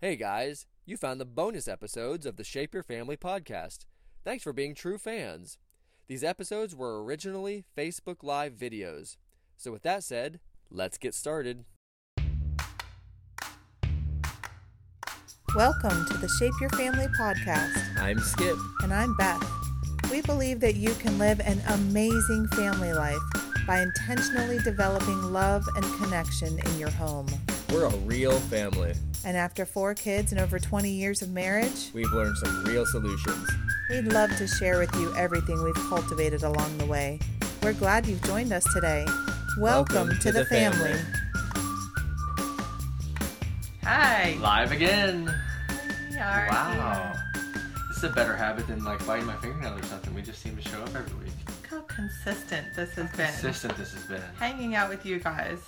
Hey guys, you found the bonus episodes of the Shape Your Family podcast. Thanks for being true fans. These episodes were originally Facebook Live videos. So, with that said, let's get started. Welcome to the Shape Your Family podcast, I'm Skip. and I'm Beth. We believe that you can live an amazing family life by intentionally developing love and connection in your home. We're a real family. And after four kids and over 20 years of marriage, We've learned some real solutions. we'd love to share with you everything we've cultivated along the way. We're glad you've joined us today. Welcome, to, the, family. Hi. Live again. We are Wow. here. This is a better habit than like biting my fingernail or something. We just seem to show up every week. Look how consistent this has been. Consistent this has been. Hanging out with you guys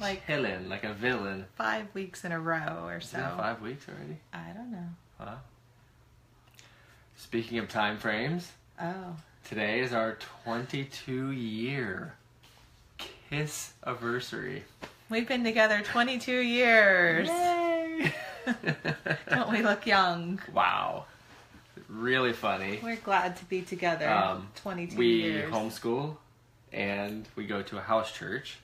like Killing like a villain. five weeks in a row or so. five weeks already. I don't know. Wow. Speaking of time frames, Oh. today is our 22 year kiss anniversary. We've been together 22 years. Yay! Don't we look young? wow. Really funny. We're glad to be together. Um, 22 we years. homeschool and we go to a house church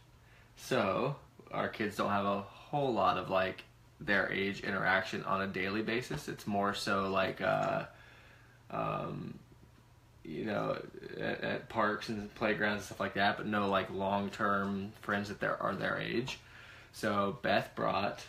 so our kids don't have a whole lot of like their age interaction on a daily basis it's more so like uh um you know at, at parks and playgrounds and stuff like that but no like long-term friends that there are their age so beth brought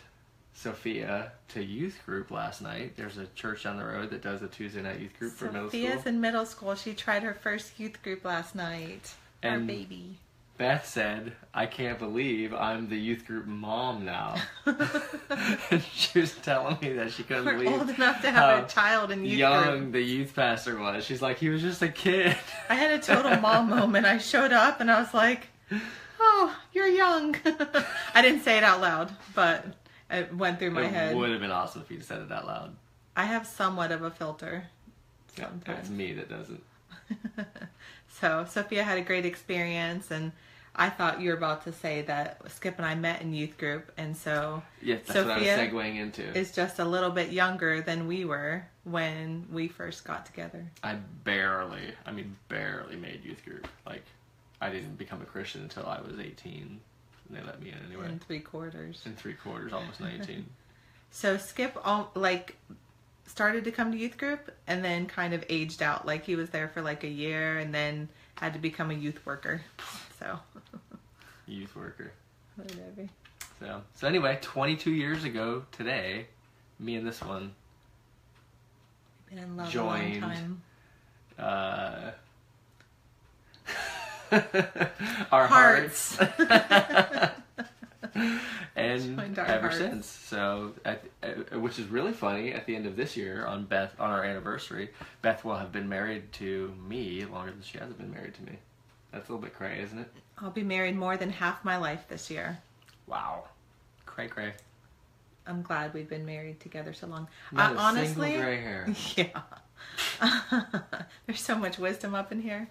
sophia to youth group last night there's a church down the road that does a tuesday night youth group for middle school Sophia's in middle school. She tried her first youth group last night. Our And- baby. Beth said, I can't believe I'm the youth group mom now. and she was telling me that she couldn't We're believe old enough to have a child in youth young group. the youth pastor was. She's like, he was just a kid. I had a total mom moment. I showed up and I was like, "Oh, you're young." I didn't say it out loud, but it went through my it head. It would have been awesome if you'd said it out loud. I have somewhat of a filter Yeah, it's me that doesn't. so Sophia had a great experience, and I thought you were about to say that Skip and I met in youth group, and so that's Sophia what I was segueing into. is just a little bit younger than we were when we first got together. I barely, I mean, barely made youth group. Like, I didn't become a Christian until I was 18. And they let me in anyway. In three quarters. In three quarters, almost 19. So Skip, all, like, started to come to youth group and then kind of aged out. Like he was there for like a year and then had to become a youth worker. So youth worker. whatever. So, so anyway, 22 years ago today, me and this one, Been in love Joined. a long time. uh, our hearts, Hearts. and our ever hearts. since. So, at, uh, which is really funny. At the end of this year, on Beth, on our anniversary, Beth will have been married to me longer than she hasn't been married to me. That's a little bit cray, isn't it? I'll be married more than half my life this year. Wow, cray cray. I'm glad we've been married together so long. Not I, a honestly, single gray hair. Yeah. There's so much wisdom up in here.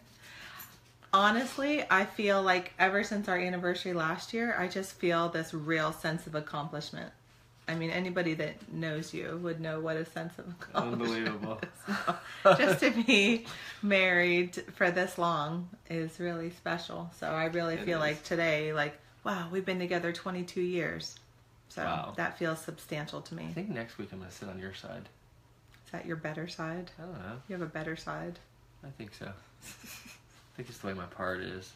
Honestly, I feel like ever since our anniversary last year, I just feel this real sense of accomplishment. I mean, anybody that knows you would know what a sense of accomplishment Unbelievable. is. just to be married for this long is really special. So I really It feel is. like today, like, wow, we've been together 22 years. So Wow. that feels substantial to me. I think next week I'm gonna sit on your side. Is that your better side? I don't know. You have a better side. I think so. I think it's the way my part is.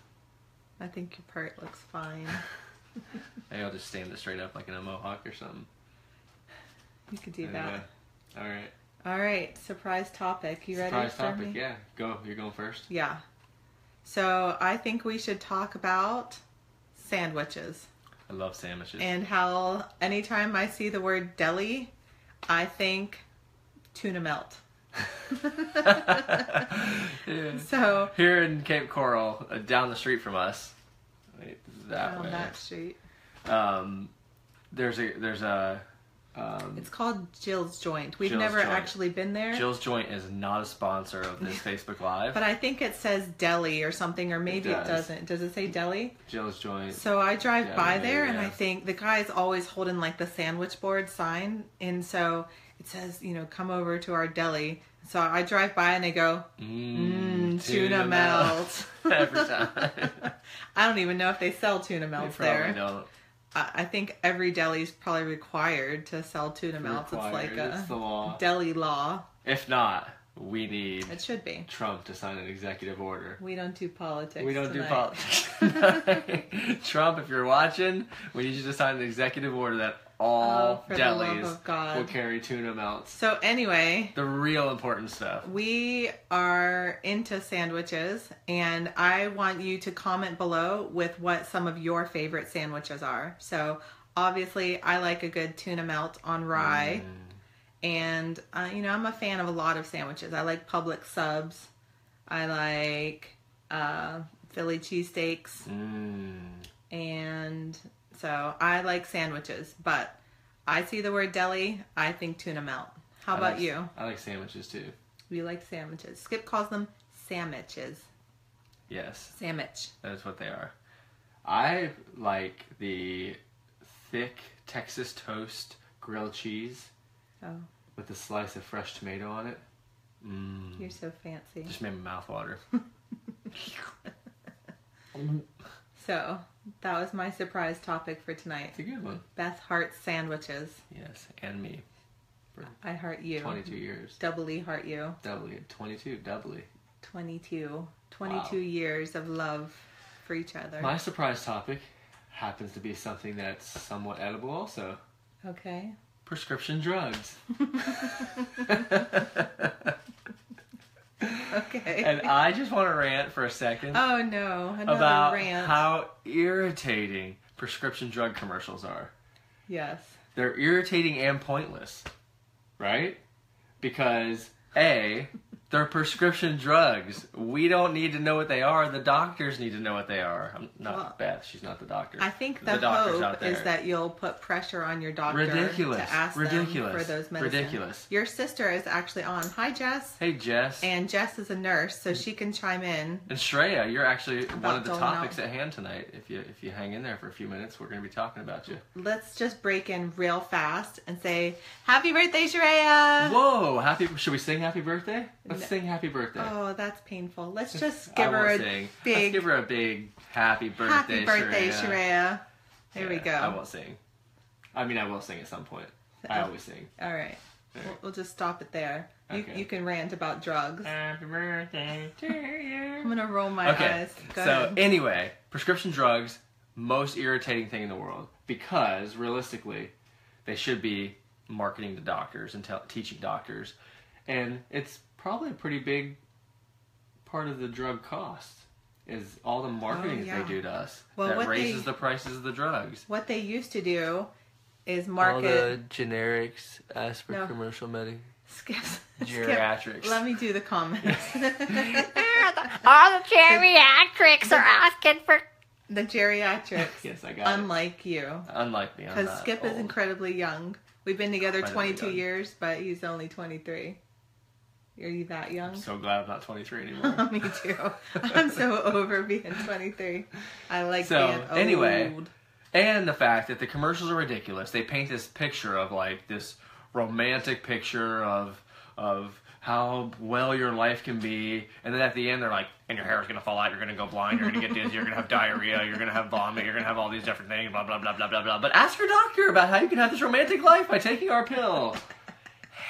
I think your part looks fine. Maybe I'll just stand it straight up like in a mohawk or something. You could do Anyway, All right. that. All right, surprise topic. You ready Surprise topic. me? Yeah. Go. You're going first. Yeah. So I think we should talk about sandwiches I love sandwiches. and how anytime I see the word deli, I think tuna melt. Yeah. So Here in Cape Coral, uh, down the street from us, that on way. that street. Um, there's a there's a Um, It's called Jill's Joint. We've Jill's never Joint. actually been there. Jill's Joint is not a sponsor of this Facebook Live. But I think it says deli or something, or maybe it, does. doesn't. Does it say deli? Jill's Joint. So I drive Yeah, by there and yeah. I think the guy's always holding like the sandwich board sign. And so it says, you know, come over to our deli. So I drive by and I go, Mmm, tuna melt. Every time. I don't even know if they sell tuna they melts probably there. don't. I I think every deli is probably required to sell tuna melts. It's like Required. It's the a law. deli law. If not, we need It should be. Trump to sign an executive order. We don't do politics. We don't do politics. Trump, if you're watching, we need you to sign an executive order that all Oh, for the love delis will carry tuna melts. So anyway, The real important stuff. We are into sandwiches, and I want you to comment below with what some of your favorite sandwiches are. So, obviously, I like a good tuna melt on rye, and uh, you know, I'm a fan of a lot of sandwiches. I like Publix subs, I like uh, Philly cheesesteaks, Mm. and so I like sandwiches. But I see the word deli, I think tuna melt. How I about like- you? I like sandwiches too. We like sandwiches. Skip calls them sandwiches. Yes, Sandwich. that is what they are. I like the thick Texas toast grilled cheese Oh, with a slice of fresh tomato on it. Mm. you're so fancy. Just made my mouth water. So, that was my surprise topic for tonight. It's a good one. Beth hearts sandwiches. Yes, and me. I heart you. 22 years. Doubly heart you. Doubly. 22, doubly. 22. 22 Wow. years of love for each other. My surprise topic happens to be something that's somewhat edible also. okay. Prescription drugs. Okay. and I just want to rant for a second oh no, another about rant. how irritating prescription drug commercials are. yes. They're irritating and pointless, right? Because A, they're prescription drugs. We don't need to know what they are. The doctors need to know what they are. I'm not Well, Beth. She's not the doctor. I think the, doctor's hope is that you'll put pressure on your doctor Ridiculous. to ask Ridiculous. them for those medicines. Ridiculous. Your sister is actually on. Hi, Jess. Hey Jess And Jess is a nurse, so she can chime in. and Shreya, you're actually one of the topics out. at hand tonight. If you if you hang in there for a few minutes, we're going to be talking about you. Let's just break in real fast and say, Happy birthday, Shreya! Whoa! Happy. Should we sing Happy Birthday? Let's No. sing Happy Birthday. Oh, that's painful. Let's just give her won't a sing. Let's big give her a big Happy Birthday. happy birthday, Shreya. Shreya. There we go. I won't sing. I mean, I will sing at some point. I always sing. All right. We'll, we'll just stop it there. You, Okay. you can rant about drugs. Happy birthday to you. I'm gonna roll my Okay. eyes. Go so ahead. anyway, prescription drugs, most irritating thing in the world because realistically, they should be marketing to doctors and tell, teaching doctors, and it's probably a pretty big part of the drug cost is all the oh, marketing Oh, yeah. they do to us Well, that raises they- the prices of the drugs. what they used to do is market All market the generics ask for No. commercial medic. skip, Geriatrics. skip. Let me do the comments. All the geriatrics are asking for the geriatrics. Yes, I got Unlike you. Unlike me, because not Skip is incredibly young. We've been together Incredibly 22 young. years, but he's only 23. Are you that young? I'm so glad I'm not 23 anymore. Me too. I'm so over being 23. I like So, being old. So, anyway. and the fact that the commercials are ridiculous. They paint this picture of like this romantic picture of of how well your life can be, and then at the end they're like, and your hair is gonna fall out, you're gonna go blind, you're gonna get dizzy, you're gonna have diarrhea, you're gonna have vomit, you're gonna have all these different things, blah blah blah blah blah blah. But ask your doctor about how you can have this romantic life by taking our pill.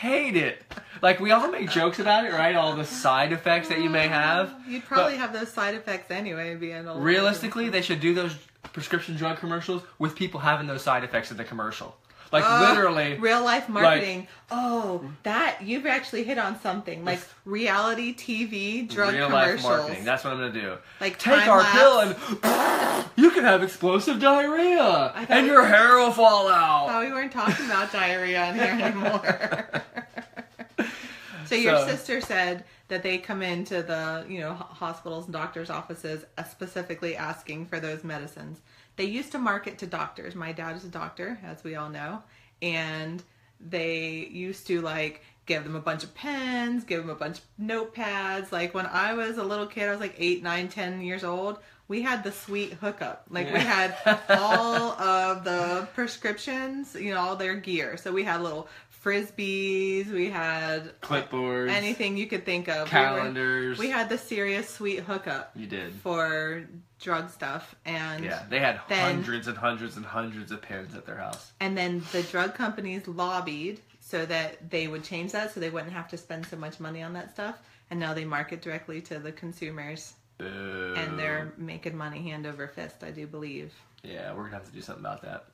Hate it. Like we all make jokes about it, right? All the side effects that you may uh, have. You'd probably have those side effects anyway, being old. Realistically, they should do those prescription drug commercials with people having those side effects in the commercial. Like Uh, literally, real life marketing. oh, that you've actually hit on something like reality TV drug real life commercials. marketing. That's what I'm gonna do. Like take our lapse. pill and you can have explosive diarrhea and you- your hair will fall out. Oh, we weren't talking about diarrhea in here anymore. so your So- sister said that they come into the you know hospitals and doctors' offices uh, specifically asking for those medicines. They used to market to doctors. My dad is a doctor, as we all know, and they used to like give them a bunch of pens, give them a bunch of notepads. Like when I was a little kid, I was like eight, nine, ten years old. We had the sweet hookup. Like we had all of the prescriptions, you know, all their gear. So we had little frisbees. We had uh, Clipboards. anything you could think of. We were- Calendars. We, had the serious sweet hookup You did. for drug stuff, and Yeah, they had Then- hundreds and hundreds and hundreds of pens at their house. and then the drug companies lobbied so that they would change that, so they wouldn't have to spend so much money on that stuff. And now they market directly to the consumers, Boo. and they're making money hand over fist. I do believe. Yeah, we're gonna have to do something about that.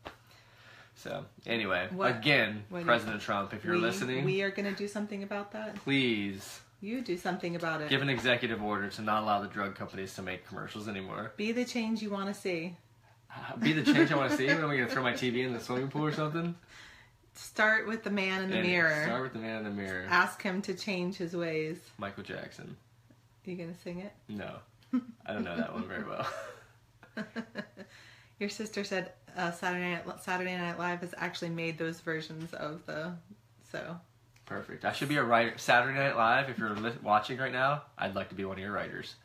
So anyway, What- again, what President Trump, if you're we, listening, we are going to do something about that. please You do something about it. give an executive order to not allow the drug companies to make commercials anymore. Be the change you want to see. Uh, be the change I want to see. Am I gonna throw my TV in the swimming pool or something? Start with the man in the And mirror. Start with the man in the mirror. Ask him to change his ways. Michael Jackson. You going to sing it? No, I don't know that one very well. Your sister said uh, Saturday Night Saturday Night Live has actually made those versions of the so Perfect. I should be a writer. Saturday Night Live. If you're li- watching right now, I'd like to be one of your writers.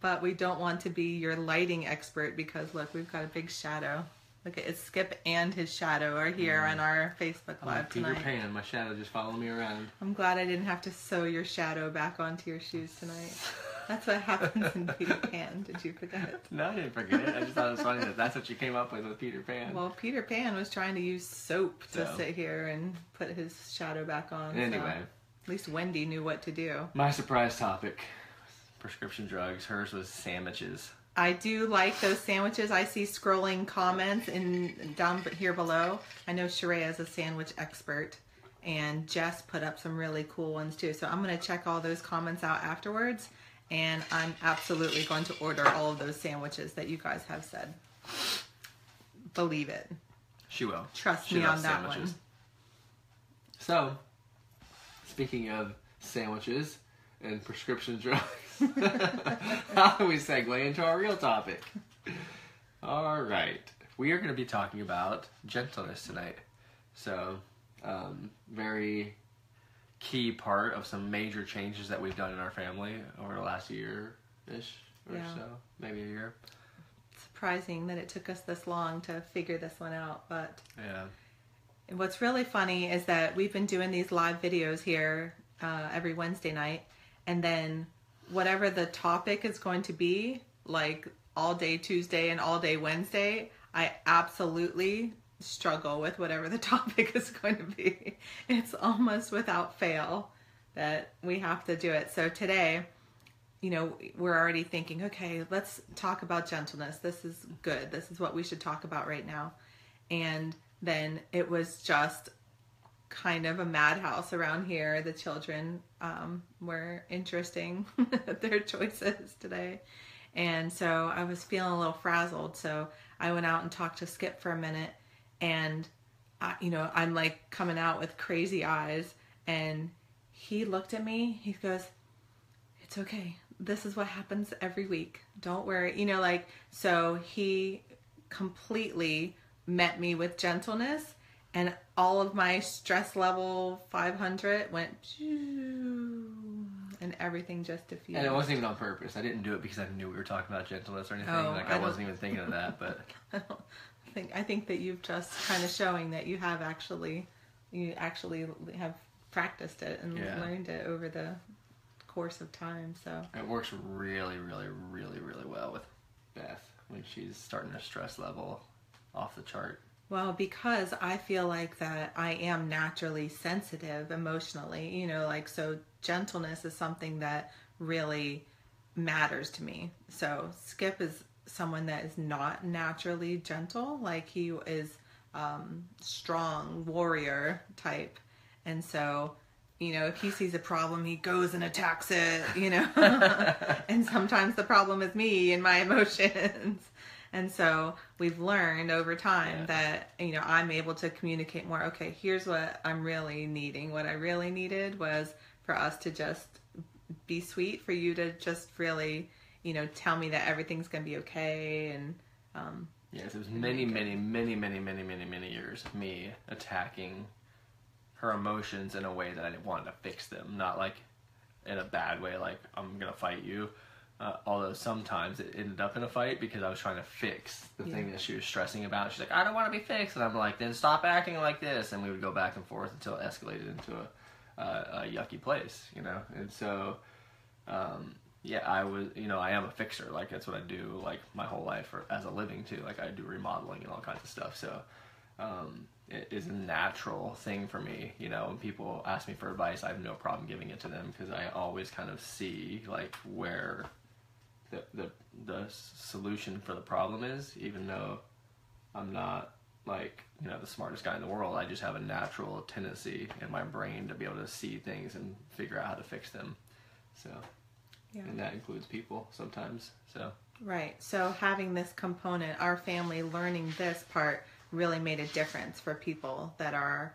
but we don't want to be your lighting expert because look we've got a big shadow look it's skip and his shadow are here on our facebook I'm like live Peter tonight Pan. My shadow just following me around. i'm glad i didn't have to sew your shadow back onto your shoes tonight that's what happens in peter pan did you forget No, I didn't forget it. I just thought it was funny that that's what you came up with with Peter Pan. well peter pan was trying to use soap to So. sit here and put his shadow back on so anyway, at least wendy knew what to do my surprise topic: prescription drugs. Hers was sandwiches. I do like those sandwiches. I see scrolling comments in down here below. I know Sheree is a sandwich expert, and Jess put up some really cool ones too. So I'm gonna check all those comments out afterwards, and I'm absolutely going to order all of those sandwiches that you guys have said. Believe it. She will. Trust She me on that sandwiches. one. So, speaking of sandwiches and prescription drugs, how do we segue into our real topic? All right, we are going to be talking about gentleness tonight. So, um, very key part of some major changes that we've done in our family over the last year ish or Yeah. so, maybe a year. Surprising that it took us this long to figure this one out, but Yeah. And what's really funny is that we've been doing these live videos here uh, every Wednesday night, and then whatever the topic is going to be, like all day Tuesday and all day Wednesday, I absolutely struggle with whatever the topic is going to be. It's almost without fail that we have to do it. So today, you know, we're already thinking, okay, let's talk about gentleness. This is good. This is what we should talk about right now. And then it was just kind of a madhouse around here. The children um, were interesting, their choices today. And so I was feeling a little frazzled. So I went out and talked to Skip for a minute. And, I, you know, I'm like coming out with crazy eyes. And he looked at me. He goes, It's okay. This is what happens every week. Don't worry. You know, like, so he completely met me with gentleness and all of my stress level 500 went and everything just diffused. And it wasn't even on purpose. I didn't do it because I knew we were talking about gentleness or anything. Oh, like I I, wasn't even thinking of that. But think I think that you've just kind of showing that you have actually you actually have practiced it and Yeah. learned it over the course of time. So it works really, really, really, really well with Beth when she's starting her stress level off the chart. Well, because I feel like that I am naturally sensitive emotionally, you know, like so gentleness is something that really matters to me. So Skip is someone that is not naturally gentle, like he is um strong warrior type. And so, you know, if he sees a problem, he goes and attacks it, you know. and sometimes the problem is me and my emotions. And so we've learned over time Yeah. that, you know, I'm able to communicate more. Okay, here's what I'm really needing. What I really needed was for us to just be sweet, for you to just really, you know, tell me that everything's to be okay. And, um, Yes, it was many, many, many, many, many, many, many years of me attacking her emotions in a way that I wanted to fix them, not like in a bad way, like I'm gonna fight you. Uh, although sometimes it ended up in a fight because I was trying to fix the thing that she was stressing about. She's like, I don't want to be fixed, and I'm like, then stop acting like this, and we would go back and forth until it escalated into a, uh, a yucky place, you know. And so, um, yeah, I was, you know, I am a fixer. Like that's what I do, like my whole life, or as a living too. Like I do remodeling and all kinds of stuff. So, um, it is a natural thing for me. You know, when people ask me for advice, I have no problem giving it to them because I always kind of see like where the the the solution for the problem is, even though I'm not like you know the smartest guy in the world. I just have a natural tendency in my brain to be able to see things and figure out how to fix them. So, Yeah. and that includes people sometimes. So, Right. So having this component, our family learning this part really made a difference for people that are,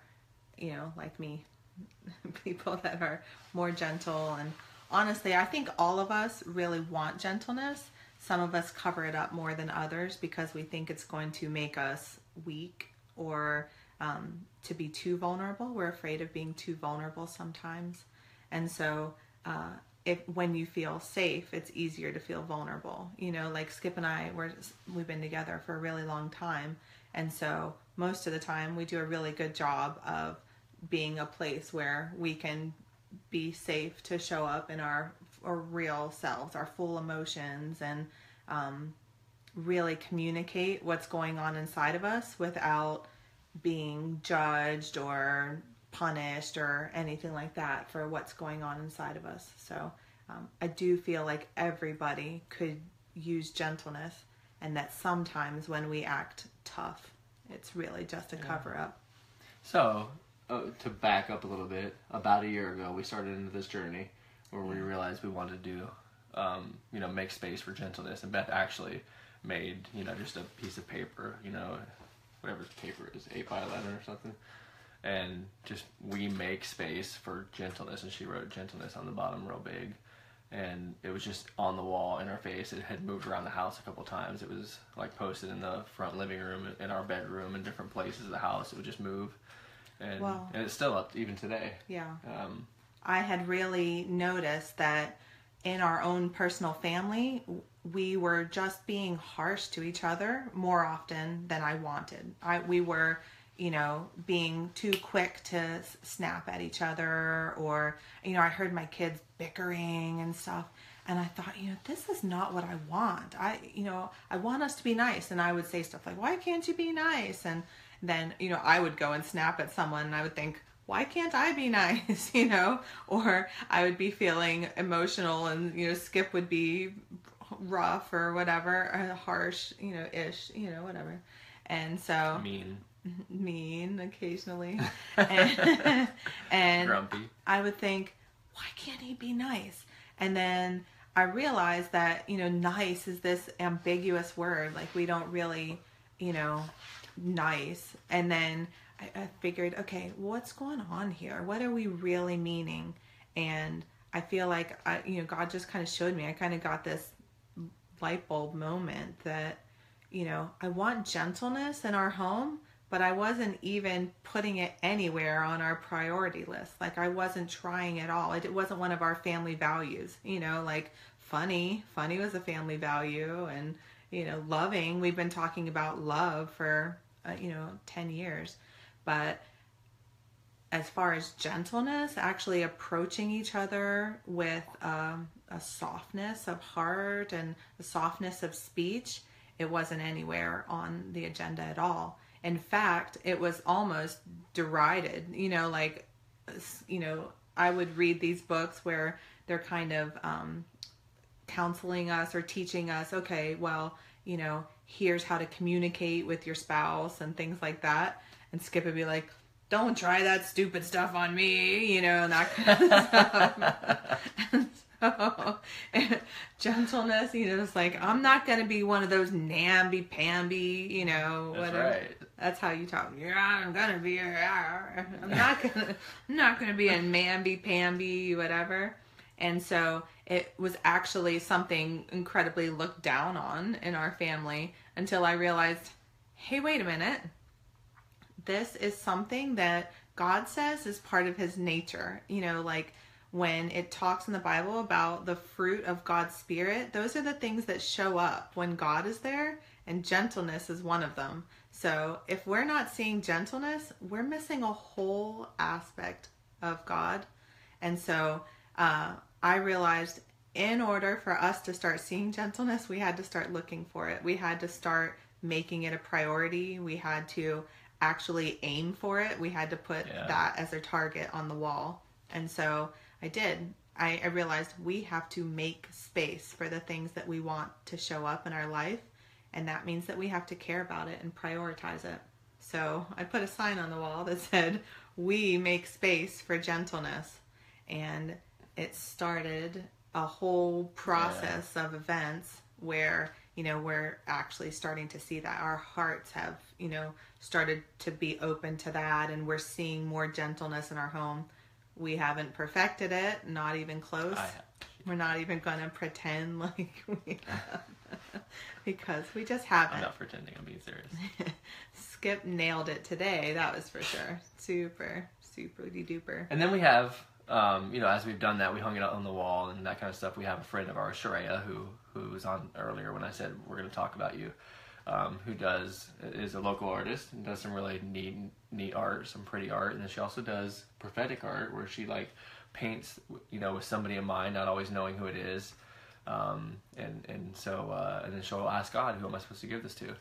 you know, like me, people that are more gentle. And honestly, I think all of us really want gentleness. Some of us cover it up more than others because we think it's going to make us weak or um, to be too vulnerable. We're afraid of being too vulnerable sometimes. And so, uh, if when you feel safe, it's easier to feel vulnerable. You know, like Skip and I, we're we've been together for a really long time, and so most of the time we do a really good job of being a place where we can be safe to show up in our our real selves, our full emotions, and um, really communicate what's going on inside of us without being judged or punished or anything like that for what's going on inside of us. So um, I do feel like everybody could use gentleness, and that sometimes when we act tough, it's really just a cover up. so uh, to back up a little bit, about a year ago, we started into this journey where we realized we wanted to do, um, you know, make space for gentleness. And Beth actually made, you know, just a piece of paper, you know, whatever paper is, eight by eleven or something, and just we make space for gentleness. And she wrote gentleness on the bottom, real big. And it was just on the wall in our face. It had moved around the house a couple times. It was like posted in the front living room, in our bedroom, in different places of the house. It would just move, and Wow. and it's still up even today. Yeah. Um, I had really noticed that in our own personal family, we were just being harsh to each other more often than I wanted. I we were, you know, being too quick to snap at each other, or you know, I heard my kids bickering and stuff, and I thought, you know, this is not what I want. I, you know, I want us to be nice, and I would say stuff like, "Why can't you be nice?" and then you know, I would go and snap at someone, and I would think why can't I be nice, you know? Or I would be feeling emotional and, you know, Skip would be rough or whatever, or harsh, you know, ish, you know, whatever. And so mean, mean occasionally. and, and grumpy. I would think, why can't he be nice? And then I realized that, you know, nice is this ambiguous word. Like we don't really, you know, nice. And then I, I figured, okay, what's going on here? What are we really meaning? And I feel like, I, you know, God just kind of showed me. I kind of got this light bulb moment that, you know, I want gentleness in our home, but I wasn't even putting it anywhere on our priority list. Like I wasn't trying at all. It wasn't one of our family values. You know, like funny, funny was a family value, and you know, loving. We've been talking about love for uh, you know ten years, but as far as gentleness, actually approaching each other with um, a softness of heart and a softness of speech, it wasn't anywhere on the agenda at all. In fact, it was almost derided. You know, like, you know, I would read these books where they're kind of um, counseling us or teaching us, okay, well, you know, here's how to communicate with your spouse and things like that. And Skip would be like, don't try that stupid stuff on me, you know, and that kind of stuff. and so, and gentleness, you know, it's like, I'm not going to be one of those namby pamby, you know, That's whatever. right. That's how you talk. Yeah, I'm gonna be. A, I'm not gonna. I'm not gonna be a mamby pamby whatever. And so it was actually something incredibly looked down on in our family until I realized, hey, wait a minute. This is something that God says is part of his nature. You know, like when it talks in the Bible about the fruit of God's Spirit, those are the things that show up when God is there, and gentleness is one of them. So if we're not seeing gentleness, we're missing a whole aspect of God. And so uh, I realized in order for us to start seeing gentleness, we had to start looking for it. We had to start making it a priority. We had to actually aim for it. We had to put Yeah. that as a target on the wall. And so I did. I, I realized we have to make space for the things that we want to show up in our life. And that means that we have to care about it and prioritize it. So I put a sign on the wall that said, We make space for gentleness. And it started a whole process of events where, you know, we're actually starting to see that our hearts have, you know, started to be open to that and we're seeing more gentleness in our home. We haven't perfected it, not even close. We're not even going to pretend like we have. because we just haven't. I'm not pretending. I'm being serious. Skip nailed it today. That was for sure. Super, super duper. And then we have, um, you know, as we've done that, we hung it out on the wall and that kind of stuff. We have a friend of ours, Sharia, who who was on earlier when I said we're going to talk about you, um, who does is a local artist and does some really neat neat art, some pretty art, and then she also does prophetic art where she like paints, you know, with somebody in mind, not always knowing who it is. Um, and and so uh, and then she'll ask God, who am I supposed to give this to?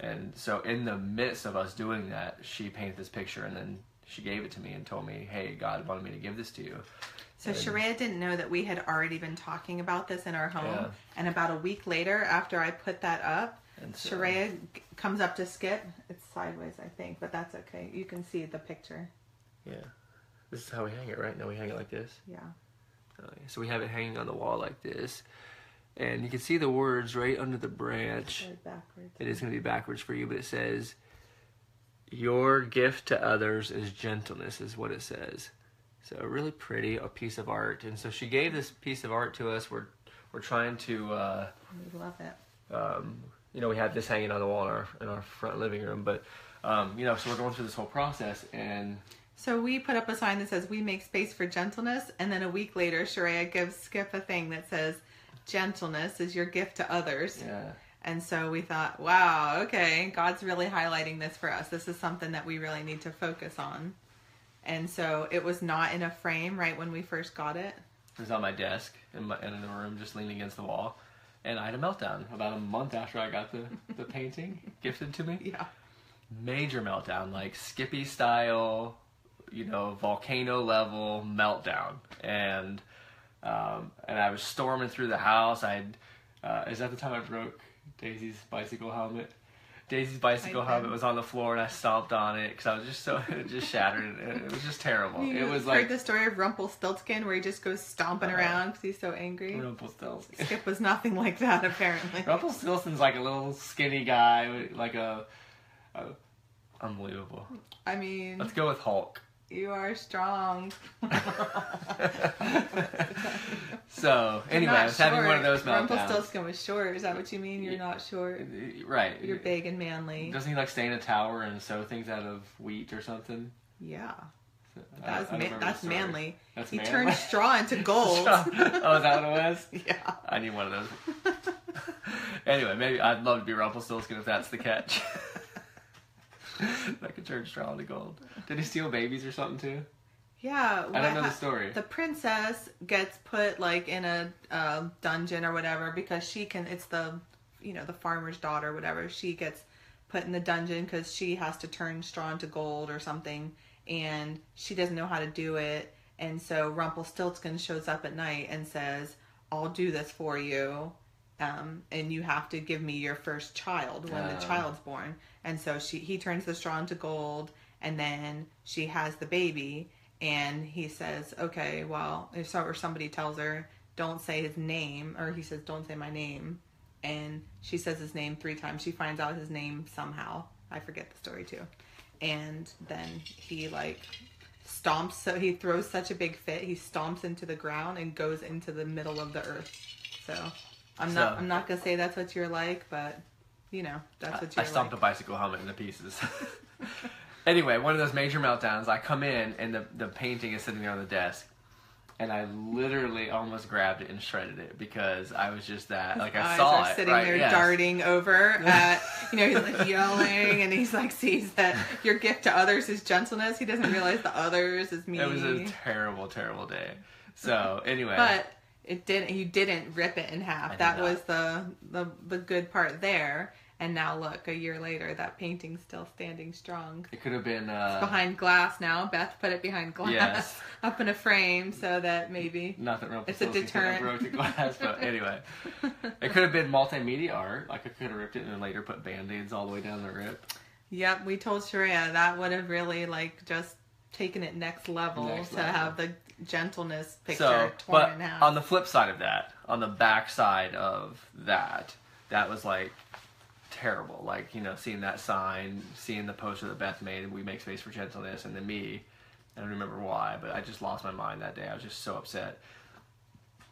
And so in the midst of us doing that, she painted this picture and then she gave it to me and told me, "Hey, God wanted me to give this to you." So And- Sharia didn't know that we had already been talking about this in our home. Yeah. And about a week later, after I put that up, And so- Sharia comes up to Skip. It's sideways, I think, but that's okay. You can see the picture. Yeah, this is how we hang it, right? Now we hang it like this. Yeah. Oh, yeah. So we have it hanging on the wall like this, and you can see the words right under the branch. Backwards. It is going to be backwards for you, but it says, "Your gift to others is gentleness," is what it says. So really pretty a piece of art, and so she gave this piece of art to us. We're we're trying to. Uh, We love it. um, you know, we had this hanging on the wall in our in our front living room, but um, you know, so we're going through this whole process, and So we put up a sign that says, We make space for gentleness. And then a week later, Sharia gives Skip a thing that says, Gentleness is your gift to others. yeah, And so we thought, wow, okay, God's really highlighting this for us. This is something that we really need to focus on. And so it was not in a frame right when we first got it. it was on my desk in my in the room, just leaning against the wall, and I had a meltdown about a month after I got the the painting gifted to me. Yeah. Major meltdown, like Skippy style, you know, volcano level meltdown, and um, and I was storming through the house. I had, uh, is that the time I broke Daisy's bicycle helmet? Daisy's bicycle helmet was on the floor, and I stomped on it because I was just so it just shattered. and It was just terrible. You it was heard like the story of Rumpelstiltskin where he just goes stomping Uh, around because he's so angry. Rumpelstiltskin. Skip was nothing like that, apparently. Rumpelstiltskin's like a little skinny guy, like a, a unbelievable. I mean, Let's go with Hulk. You are strong. So anyway, I was having one of those meltdowns. Rumpelstiltskin was short. Is that what you mean? You're not short. Right. You're big and manly. Doesn't he like stay in a tower and sew things out of wheat or something? Yeah. That's that's manly. That's he manly? turned straw into gold. oh, is that what it was? yeah. I need one of those. anyway, maybe I'd love to be Rumpelstiltskin if that's the catch. That could turn straw into gold. Did he steal babies or something too? Yeah. I don't know the story. The princess gets put like in a uh, dungeon or whatever because she can. It's the, you know, the farmer's daughter, or whatever. She gets put in the dungeon because she has to turn straw into gold or something, and she doesn't know how to do it. And so Rumpelstiltskin shows up at night and says, "I'll do this for you." Um, and you have to give me your first child when the Oh. child's born. And so she he turns the straw into gold, and then she has the baby. And he says, "Okay, well, if so, or somebody tells her, don't say his name, or he says, don't say my name." And she says his name three times. She finds out his name somehow. I forget the story too. And then he like stomps. So he throws such a big fit. He stomps into the ground and goes into the middle of the earth. So I'm not. I'm not gonna say that's what you're like, but you know that's what you're I, I stomped like. a bicycle helmet into pieces. anyway, one of those major meltdowns. I come in and the the painting is sitting there on the desk, and I literally almost grabbed it and shredded it because I was just that like I saw it sitting right, there yes. darting over at you know he's like yelling and he's like sees that your gift to others is gentleness he doesn't realize the others is me It was a terrible, terrible day. So anyway, but it didn't you didn't rip it in half that not. was the, the the good part there and now look a year later that painting's still standing strong it could have been uh, behind glass now beth put it behind glass Yes. up in a frame so that maybe Not that real It's a facility could have deterrent. broke the glass, but anyway, it could have been multimedia art. Like I could have ripped it and then later put band-aids all the way down the rip. Yep, we told Sharia that would have really like just taken it next level Next to level. have the gentleness picture so, torn but in half. on the flip side of that, on the back side of that, that was like terrible. Like you know, seeing that sign, seeing the poster that Beth made, "We make space for gentleness," and then me. I don't remember why, but I just lost my mind that day. I was just so upset.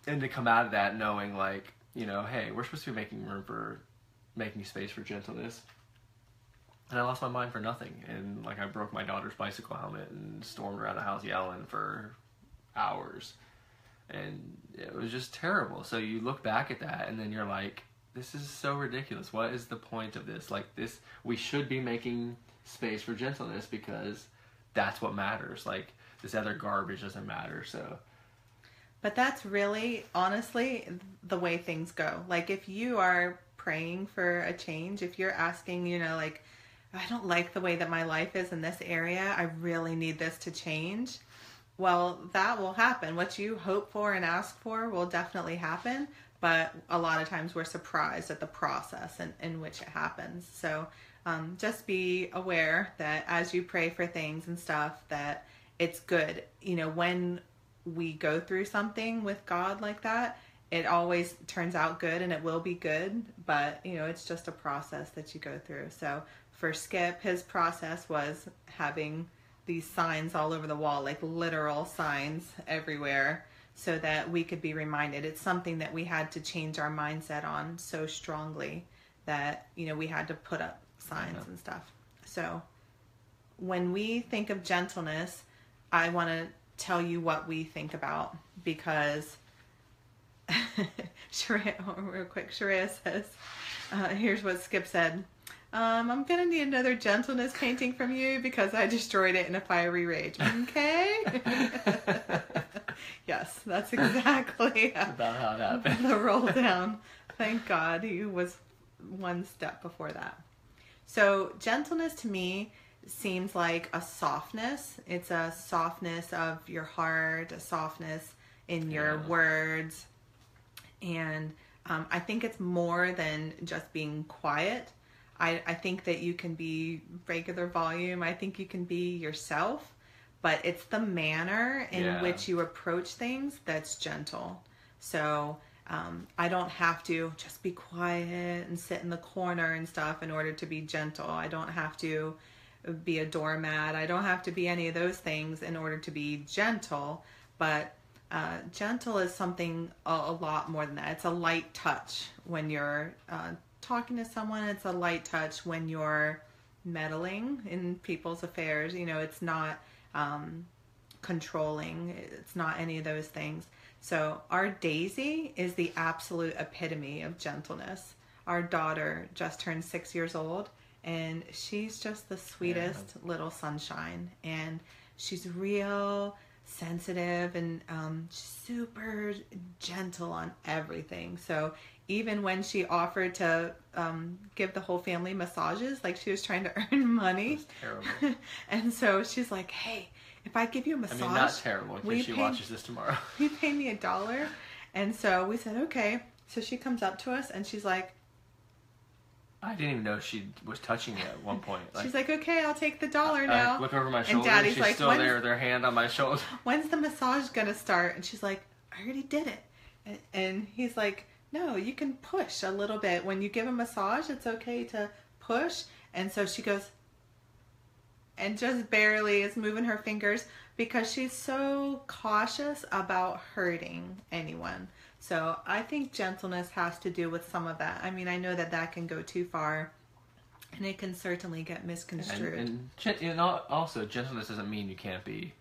And to come out of that knowing, like, you know, hey, we're supposed to be making room for making space for gentleness. And I lost my mind for nothing. And, like, I broke my daughter's bicycle helmet and stormed around the house yelling for hours. And it was just terrible. So you look back at that and then you're like, this is so ridiculous. What is the point of this? Like, this, we should be making space for gentleness because that's what matters. Like, this other garbage doesn't matter. So, But that's really, honestly, the way things go. Like, if you are praying for a change, if you're asking, you know, like, I don't like the way that my life is in this area, I really need this to change. Well, that will happen. What you hope for and ask for will definitely happen. But a lot of times we're surprised at the process in, in which it happens. So um, just be aware that as you pray for things and stuff, that it's good. You know, when we go through something with God like that, it always turns out good and it will be good, but you know, it's just a process that you go through. So for Skip, his process was having these signs all over the wall, like literal signs everywhere, so that we could be reminded. It's something that we had to change our mindset on so strongly that, you know, we had to put up signs and stuff. So when we think of gentleness, I want to tell you what we think about because Sharia, real quick, Sharia says, uh, here's what Skip said. Um, I'm gonna need another gentleness painting from you because I destroyed it in a fiery rage. Okay. yes, that's exactly about how it happened. the roll down. Thank God he was one step before that. So, gentleness to me seems like a softness. It's a softness of your heart, a softness in your Yeah. words. And um, I think it's more than just being quiet. I, I think that you can be regular volume. I think you can be yourself, but it's the manner in Yeah. which you approach things that's gentle. So um, I don't have to just be quiet and sit in the corner and stuff in order to be gentle. I don't have to be a doormat. I don't have to be any of those things in order to be gentle. But uh, gentle is something a, a lot more than that. It's a light touch when you're uh, talking to someone. It's a light touch when you're meddling in people's affairs. You know, it's not um, controlling. It's not any of those things. So our Daisy is the absolute epitome of gentleness. Our daughter just turned six years old, and she's just the sweetest little sunshine. And she's real sensitive and um, super gentle on everything. So even when she offered to um, give the whole family massages, like she was trying to earn money, terrible. and so she's like, "Hey, if I give you a massage, I mean, not terrible you she pay- watches this tomorrow. you pay me a dollar?" And so we said, "Okay." So she comes up to us and she's like, I didn't even know she was touching it at one point. Like, "She's like, okay, I'll take the dollar I now." look over my shoulder. And. Daddy's she's like, still "When's- there with her hand on my shoulder. when's the massage gonna start? And she's like, I already did it. And, and he's like, no, you can push a little bit. When you give a massage, it's okay to push. And so she goes, and just barely is moving her fingers because she's so cautious about hurting anyone. So I think gentleness has to do with some of that. I mean, I know that that can go too far. And it can certainly get And, misconstrued. and, gen- and also, gentleness doesn't mean you can't be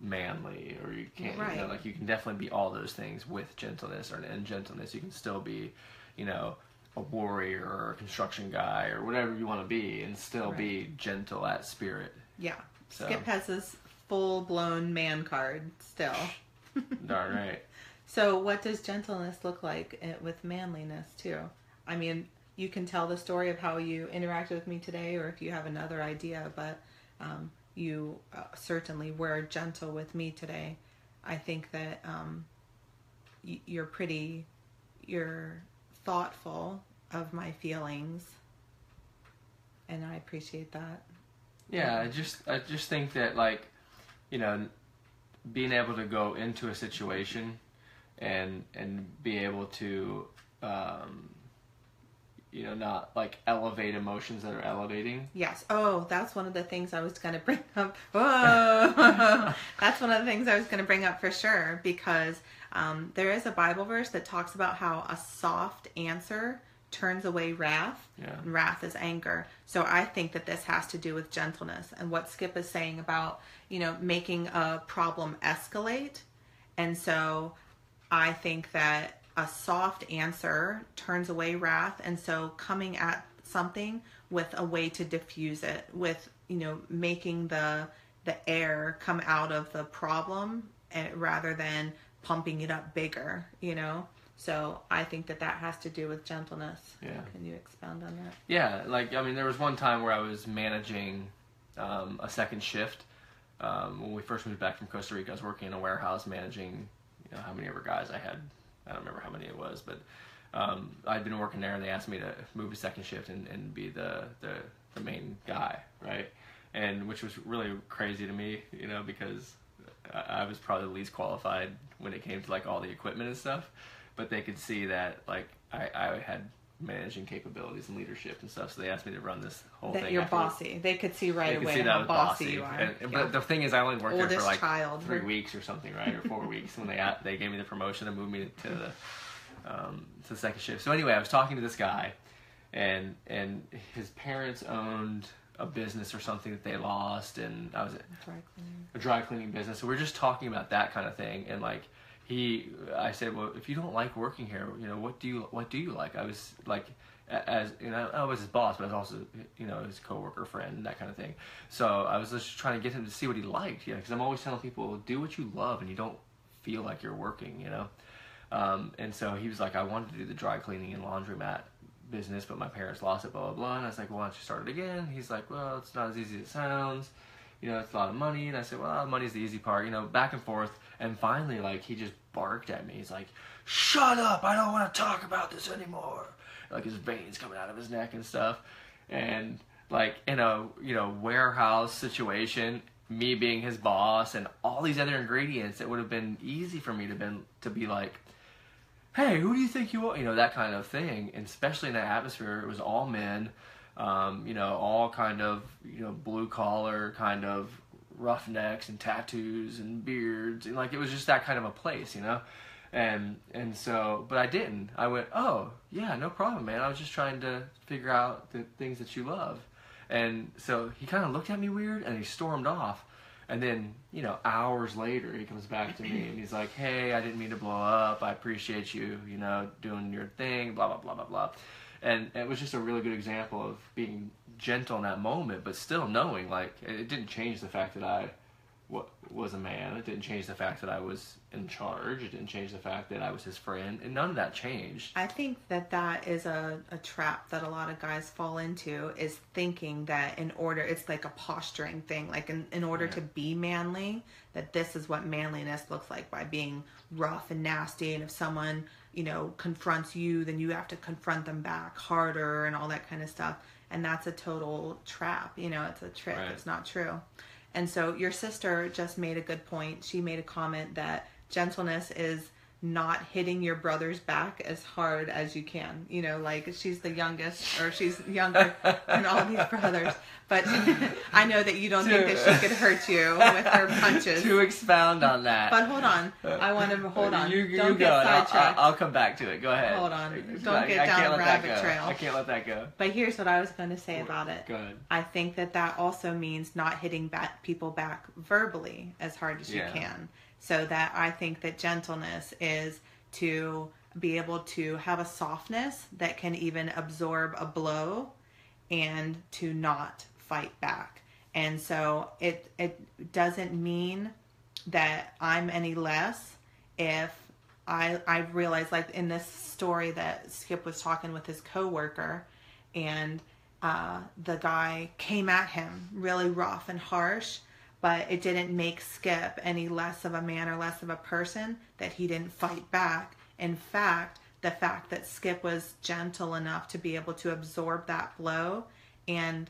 manly or you can't, you know, like you can definitely be all those things with gentleness or in gentleness. You can still be, you know, a warrior or a construction guy or whatever you want to be and still be gentle at spirit. yeah. So- Skip has this full blown man card still. Darn right. So, what does gentleness look like eh, with manliness, too? I mean, you can tell the story of how you interacted with me today, or if you have another idea, but um, you uh, certainly were gentle with me today. I think that um, y- you're pretty, you're thoughtful of my feelings, and I appreciate that. Yeah, I just I just think that like, you know, being able to go into a situation and and be able to um you know not like elevate emotions that are elevating. Yes. Oh, that's one of the things I was going to bring up. Whoa. that's one of the things I was going to bring up for sure because um, there is a Bible verse that talks about how a soft answer turns away wrath. Yeah. And wrath is anger. So I think that this has to do with gentleness and what Skip is saying about, you know, making a problem escalate. And so I think that a soft answer turns away wrath. And so coming at something with a way to diffuse it, with, you know, making the the air come out of the problem and, rather than pumping it up bigger, you know? So I think that that has to do with gentleness. Yeah. Can you expound on that? Yeah, like I mean, there was one time where I was managing um, a second shift. Um, when we first moved back from Costa Rica, I was working in a warehouse managing, you know, how many ever guys I had. I don't remember how many it was, but um, I'd been working there, and they asked me to move to second shift and, and be the, the the main guy, right? And which was really crazy to me, you know, because I I was probably the least qualified when it came to like all the equipment and stuff. But they could see that like I, I had managing capabilities and leadership and stuff, so they asked me to run this whole That thing. you're afterwards. bossy. They could see right They could away see that how bossy, bossy. you are. And, Yeah. But the thing is, I only worked there for Oldest like child. three weeks or something, right, or four weeks when they got, they gave me the promotion and moved me to the um, to the second shift. So anyway, I was talking to this guy, and and his parents owned a business or something that they lost, and I was Dry cleaning. a dry cleaning business. So we're just talking about that kind of thing, and like he, I said, well, if you don't like working here, you know, what do you what do you like? I was like, as you know, I was his boss, but I was also you know his coworker, friend, that kind of thing. So I was just trying to get him to see what he liked, yeah, because I'm always telling people, do what you love, and you don't feel like you're working, you know. Um, and so he was like, I wanted to do the dry cleaning and laundromat business, but my parents lost it, blah, blah, blah. And I was like, well, why don't you start it again? He's like, well, it's not as easy as it sounds. You know, it's a lot of money. And I said, well, money's the easy part, you know, back and forth. And finally, like, he just barked at me. He's like, shut up. I don't want to talk about this anymore. Like, his veins coming out of his neck and stuff. And, like, in a, you know, warehouse situation, me being his boss and all these other ingredients, it would have been easy for me to been to be like, hey, who do you think you are? You know, that kind of thing. And especially in that atmosphere, it was all men, um, you know, all kind of, you know, blue collar, kind of roughnecks and tattoos and beards. And like, it was just that kind of a place, you know? And, and so, but I didn't. I went, oh, yeah, no problem, man. I was just trying to figure out the things that you love. And so he kind of looked at me weird and he stormed off. And then, you know, hours later, he comes back to me and he's like, "Hey, I didn't mean to blow up. I appreciate you, you know, doing your thing. Blah blah blah blah blah." And it was just a really good example of being gentle in that moment, but still knowing like it didn't change the fact that I was a man. It didn't change the fact that I was in charge. It didn't change the fact that I was his friend, and none of that changed. I think that that is a, a trap that a lot of guys fall into is thinking that in order, it's like a posturing thing. Like in, in order to be manly, that this is what manliness looks like by being rough and nasty. And if someone, you know, confronts you, then you have to confront them back harder and all that kind of stuff. And that's a total trap. You know, it's a trick. Right. It's not true. And so your sister just made a good point. She made a comment that gentleness is not hitting your brother's back as hard as you can. You know, like she's the youngest or she's younger than all these brothers. But I know that you don't think that she could hurt you with her punches. to expound on that. But hold on. I want to hold on. You, you don't go. get and I'll, I'll, sidetracked. I'll come back to it. Go ahead. Hold on. Don't fine. get I down a rabbit go. trail. I can't let that go. But here's what I was going to say about it. Go ahead. I think that that also means not hitting back people back verbally as hard as Yeah. you can. So that I think that gentleness is to be able to have a softness that can even absorb a blow and to not fight back. And so it it doesn't mean that I'm any less if I I realize like in this story that Skip was talking with his coworker and uh, the guy came at him really rough and harsh, but it didn't make Skip any less of a man or less of a person that he didn't fight back. In fact, the fact that Skip was gentle enough to be able to absorb that blow and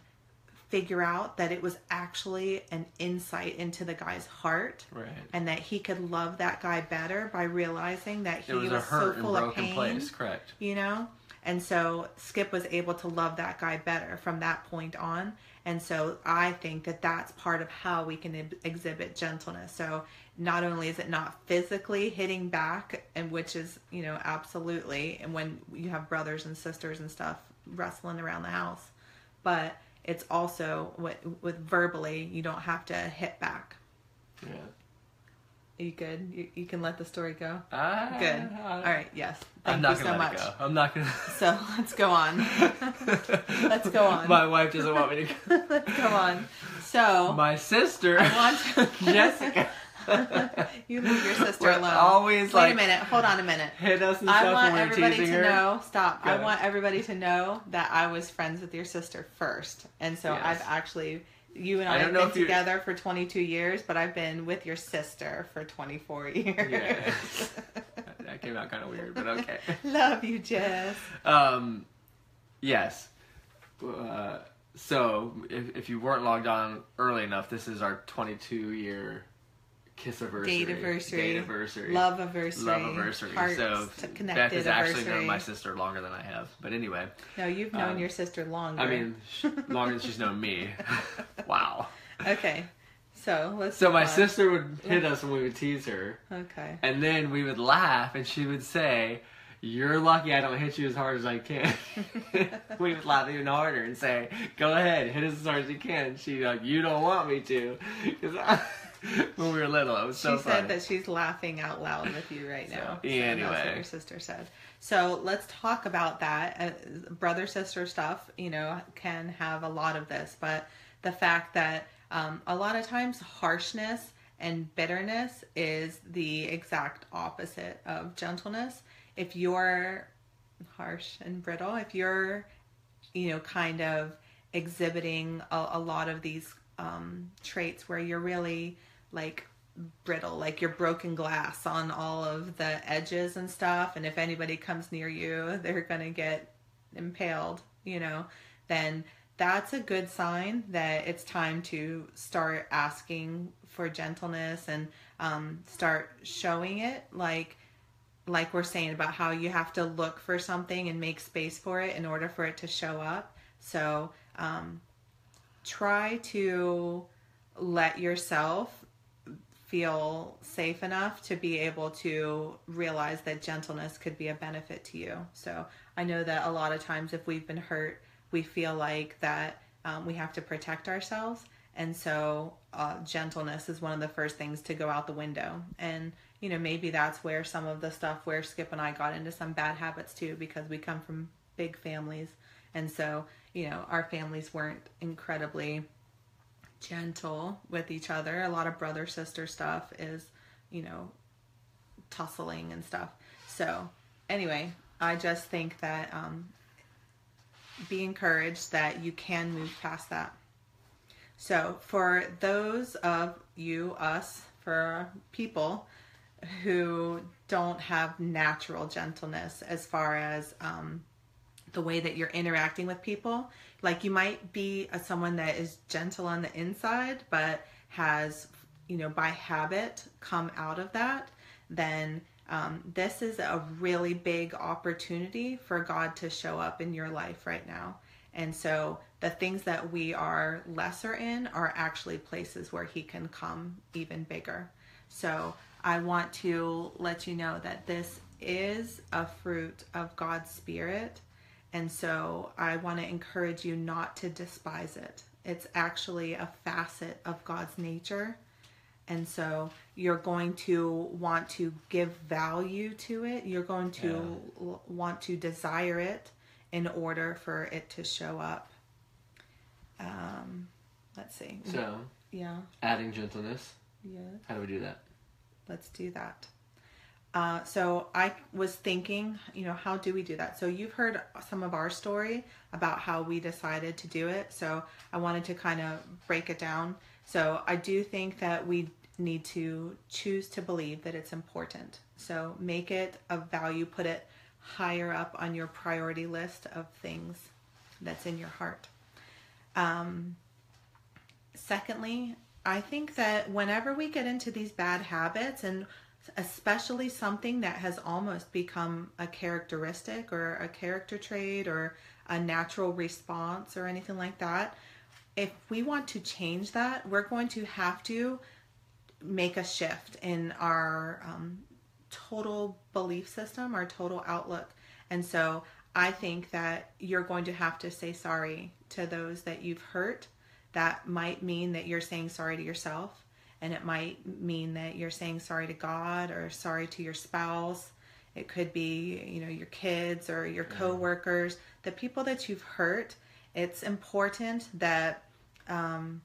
figure out that it was actually an insight into the guy's heart Right. and that he could love that guy better by realizing that he It was, was, so and full of pain place. Correct. you know and so skip was able to love that guy better from that point on and so i think that that's part of how we can exhibit gentleness so not only is it not physically hitting back and which is you know absolutely and when you have brothers and sisters and stuff wrestling around the house but it's also with, with verbally you don't have to hit back Yeah. You good you, you can let the story go Ah, good all right yes thank I'm not you gonna so let much it go. I'm not gonna. so let's go on Let's go on. My wife doesn't want me to. go. let's go on so My sister, I want to Jessica, you leave your sister We're alone always wait like a minute hold on a minute hit us and I stuff want everybody to her. know. Stop. I want everybody to know that I was friends with your sister first, and so Yes. I've actually you and I I, have been together for 22 years, but I've been with your sister for 24 years. Yeah. that came out kind of weird, but okay. Love you, Jess. Um, yes. Uh, so, if, if you weren't logged on early enough, this is our 22 year kiss anniversary. Date-iversary. anniversary. Love anniversary. Love anniversary. So, t- Beth has actually known my sister longer than I have. But anyway, No, you've known Um, your sister longer. I mean, longer than she's known me. wow. okay. So let's. So, my on. sister would hit us when we would tease her. Okay. And then we would laugh, and she would say, "You're lucky I don't hit you as hard as I can." we would laugh even harder and say, "Go ahead, hit us as hard as you can." She'd be like, "You don't want me to," 'Cause I- when we were little, it was She so said funny. that she's laughing out loud with you right now. So, So That's anyway. what your sister said. So let's talk about that. Uh, brother sister stuff, you know, can have a lot of this, but the fact that um, a lot of times harshness and bitterness is the exact opposite of gentleness. If you're harsh and brittle, if you're, you know, kind of exhibiting a, a lot of these um, traits where you're really like brittle, like you're broken glass on all of the edges and stuff. And if anybody comes near you, they're going to get impaled, you know, then that's a good sign that it's time to start asking for gentleness and um, start showing it like like we're saying about how you have to look for something and make space for it in order for it to show up so um, try to let yourself feel safe enough to be able to realize that gentleness could be a benefit to you. So I know that a lot of times if we've been hurt, we feel like that um, we have to protect ourselves. And so uh, gentleness is one of the first things to go out the window. And, you know, maybe that's where some of the stuff where Skip and I got into some bad habits too, because we come from big families. And so, you know, our families weren't incredibly gentle with each other. A lot of brother sister stuff is, you know, tussling and stuff. So, anyway, I just think that um, be encouraged that you can move past that. So, for those of you, us, for people who don't have natural gentleness as far as um, the way that you're interacting with people. Like you might be a, someone that is gentle on the inside, but has, you know, by habit come out of that. Then um, this is a really big opportunity for God to show up in your life right now. And so the things that we are lesser in are actually places where He can come even bigger. So I want to let you know that this is a fruit of God's Spirit. And so I want to encourage you not to despise it. It's actually a facet of God's nature. And so you're going to want to give value to it. You're going to l- want to desire it in order for it to show up. Um, let's see. So, yeah, adding gentleness. yeah. How do we do that? Let's do that. Uh, so I was thinking, you know, how do we do that? So you've heard some of our story about how we decided to do it. So I wanted to kind of break it down. So I do think that we need to choose to believe that it's important. So make it a value, put it higher up on your priority list of things that's in your heart. Um, secondly, I think that whenever we get into these bad habits, and especially something that has almost become a characteristic or a character trait or a natural response or anything like that, if we want to change that, we're going to have to make a shift in our um, total belief system, our total outlook. And so I think that you're going to have to say sorry to those that you've hurt. That might mean that you're saying sorry to yourself, and it might mean that you're saying sorry to God or sorry to your spouse. It could be, you know, your kids or your coworkers, the people that you've hurt. It's important that um,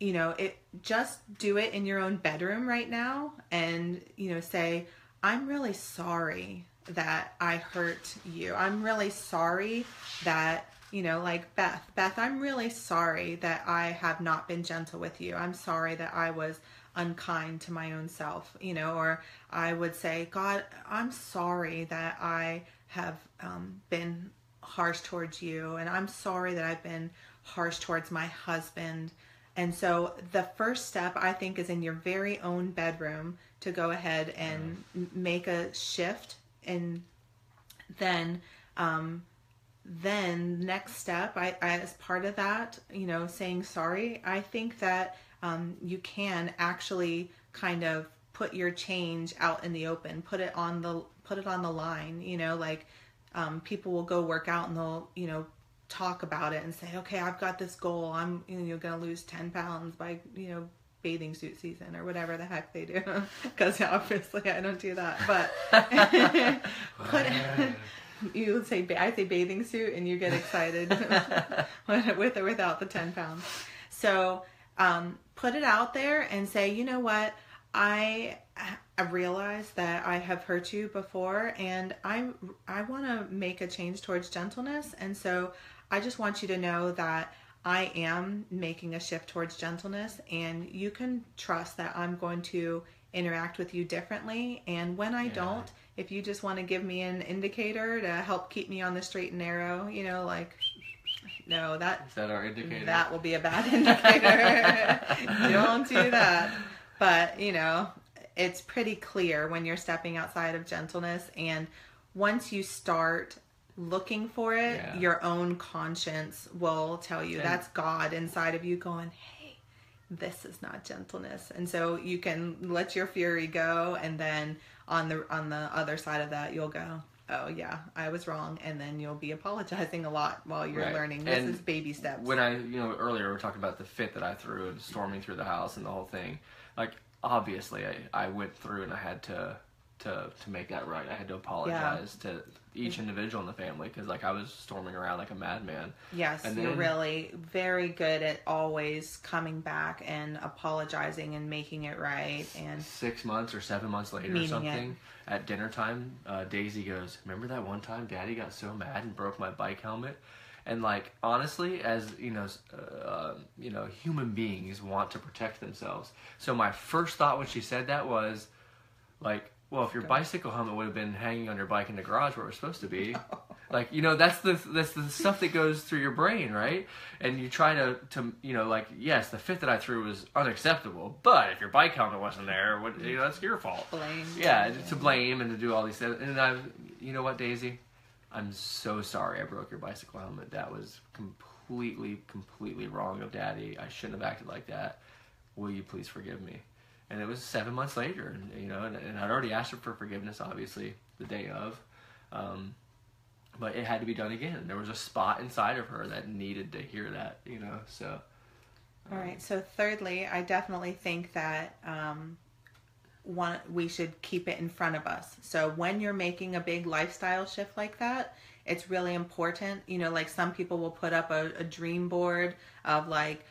you know, it just do it in your own bedroom right now and, you know, say, I'm really sorry that I hurt you. I'm really sorry that, you know, like Beth, Beth, I'm really sorry that I have not been gentle with you. I'm sorry that I was unkind to my own self, you know, or I would say, God, I'm sorry that I have um, been harsh towards you, and I'm sorry that I've been harsh towards my husband. And so the first step I think is in your very own bedroom to go ahead and m make a shift and then um then next step I, I as part of that you know saying sorry i think that um, you can actually kind of put your change out in the open put it on the put it on the line you know like um, people will go work out and they'll you know talk about it and say okay i've got this goal. I'm you know going to lose 10 pounds by you know bathing suit season or whatever the heck they do. Because obviously i don't do that but put you would say I say bathing suit and you get excited with or without the 10 pounds. So um, put it out there and say, you know what, I I realize that I have hurt you before and I I want to make a change towards gentleness. And so I just want you to know that I am making a shift towards gentleness and you can trust that I'm going to interact with you differently. And when I don't if you just want to give me an indicator to help keep me on the straight and narrow, you know, like no, that Is that our indicator? that will be a bad indicator. Don't do that. But, you know, it's pretty clear when you're stepping outside of gentleness. And once you start looking for it, Yeah. your own conscience will tell you And- that's God inside of you going, hey, this is not gentleness. And so you can let your fury go and then on the on the other side of that you'll go, Oh yeah, I was wrong and then you'll be apologizing a lot while you're Right. learning. This And is baby steps. when I, you know, earlier we were talking about the fit that I threw and storming through the house and the whole thing. Like, obviously, I, I went through and I had to to to make that right. I had to apologize to each individual in the family because, like, I was storming around like a madman. Yes, And you're really very good at always coming back and apologizing and making it right. And Six months or seven months later, or Meaning it. something, at dinner time, uh, Daisy goes, "Remember that one time Daddy got so mad and broke my bike helmet?" And like honestly, as you know, uh, you know, human beings want to protect themselves. So my first thought when she said that was, like, well, if your bicycle helmet would have been hanging on your bike in the garage where it was supposed to be, Like you know, that's the that's the stuff that goes through your brain, right? And you try to to you know, like yes, the fit that I threw was unacceptable, but if your bike helmet wasn't there, what you know, that's your fault. Blame. Yeah, to blame and to do all these things. And I, you know what, Daisy, I'm so sorry I broke your bicycle helmet. That was completely, completely wrong of Daddy. I shouldn't have acted like that. Will you please forgive me? And it was seven months later, and you know, and, and I'd already asked her for forgiveness, obviously, the day of. Um, but it had to be done again. There was a spot inside of her that needed to hear that, you know. So All right. So, thirdly, I definitely think that um, one we should keep it in front of us. So, when you're making a big lifestyle shift like that, it's really important. You know, like some people will put up a, a dream board of like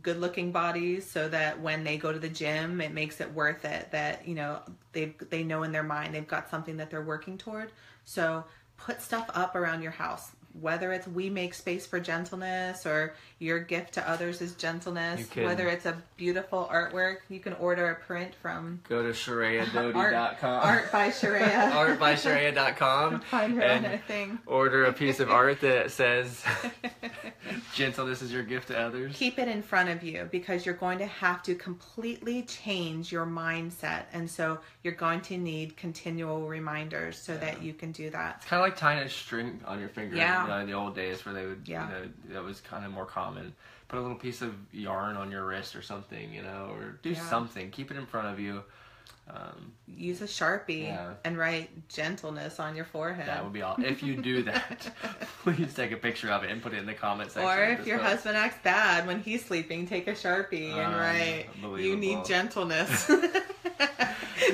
good looking bodies so that when they go to the gym it makes it worth it that you know they they know in their mind they've got something that they're working toward. So put stuff up around your house whether it's we make space for gentleness or your gift to others is gentleness whether it's a beautiful artwork you can order a print from go to art, ShareaDoty.com. art by Sharia artbySharia.com find her and a thing order a piece of art that says gentleness is your gift to others. keep it in front of you because you're going to have to completely change your mindset and so you're going to need continual reminders so that you can do that It's kind of like tying a string on your finger. Yeah. You know, in the old days where they would, Yeah. you know, that was kind of more common. And put a little piece of yarn on your wrist or something, you know, or do Yeah. something. Keep it in front of you. Um, use a sharpie Yeah. and write gentleness on your forehead that would be all. If you do that, please take a picture of it and put it in the comment section. or if your post. husband acts bad when he's sleeping take a sharpie and write you need gentleness."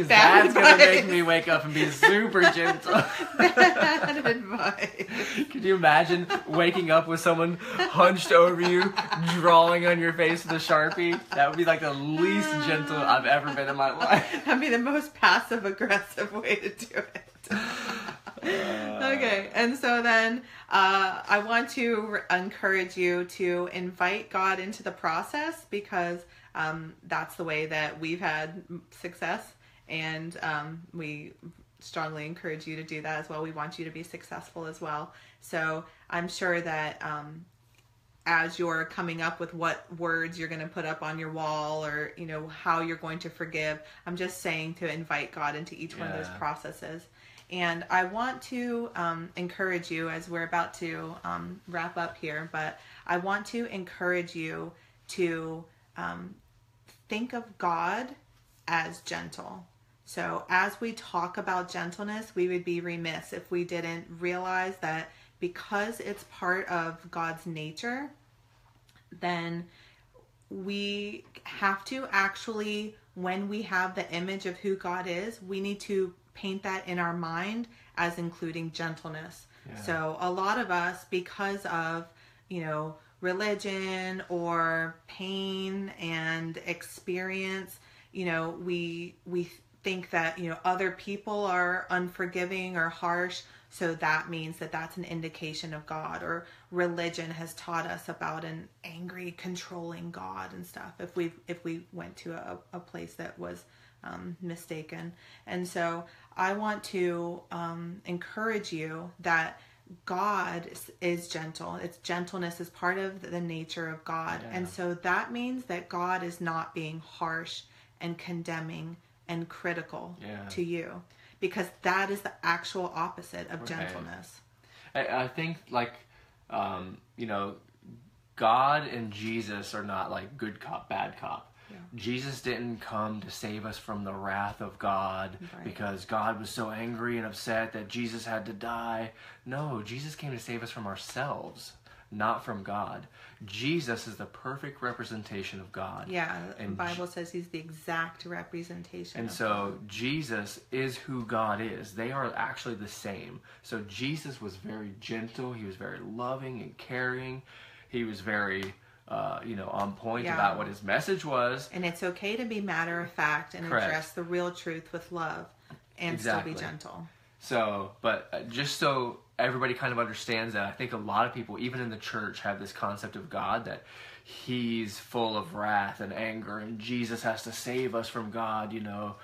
bad Dad's gonna make me wake up and be super gentle. bad advice Could you imagine waking up with someone hunched over you, drawing on your face with a sharpie? That would be like the least gentle I've ever been in my life. Be the most passive aggressive way to do it. Okay and so then uh, i want to re- encourage you to invite god into the process because um, that's the way that we've had success and um, we strongly encourage you to do that as well. We want you to be successful as well. So i'm sure that um, as you're coming up with what words you're going to put up on your wall or you know how you're going to forgive i'm just saying to invite god into each one of those processes. And i want to um, encourage you as we're about to um, wrap up here but i want to encourage you to um, think of god as gentle. So as we talk about gentleness we would be remiss if we didn't realize that because it's part of god's nature then we have to actually when we have the image of who God is, we need to paint that in our mind as including gentleness. So a lot of us because of, you know, religion or pain and experience, you know, we we think that, you know, other people are unforgiving or harsh, so that means that that's an indication of God or religion has taught us about an angry controlling God and stuff if we if we went to a, a place that was um, mistaken and so I want to um, encourage you that God is- is gentle. It's gentleness is part of the nature of God. And so that means that God is not being harsh and condemning and critical Yeah. to you because that is the actual opposite of Right. gentleness. I, I think like um, you know, God and Jesus are not like good cop, bad cop. Jesus didn't come to save us from the wrath of God Right. because God was so angry and upset that Jesus had to die. No, Jesus came to save us from ourselves, not from God. Jesus is the perfect representation of God. Yeah, the And Bible says he's the exact representation. And so Jesus is who God is. They are actually the same. So Jesus was very gentle. He was very loving and caring. He was very, uh, you know, on point Yeah. about what his message was. And it's okay to be matter of fact and Correct. address the real truth with love and still be gentle. So, but uh, just so everybody kind of understands that, I think a lot of people, even in the church, have this concept of God that He's full of wrath and anger, and Jesus has to save us from God. You know,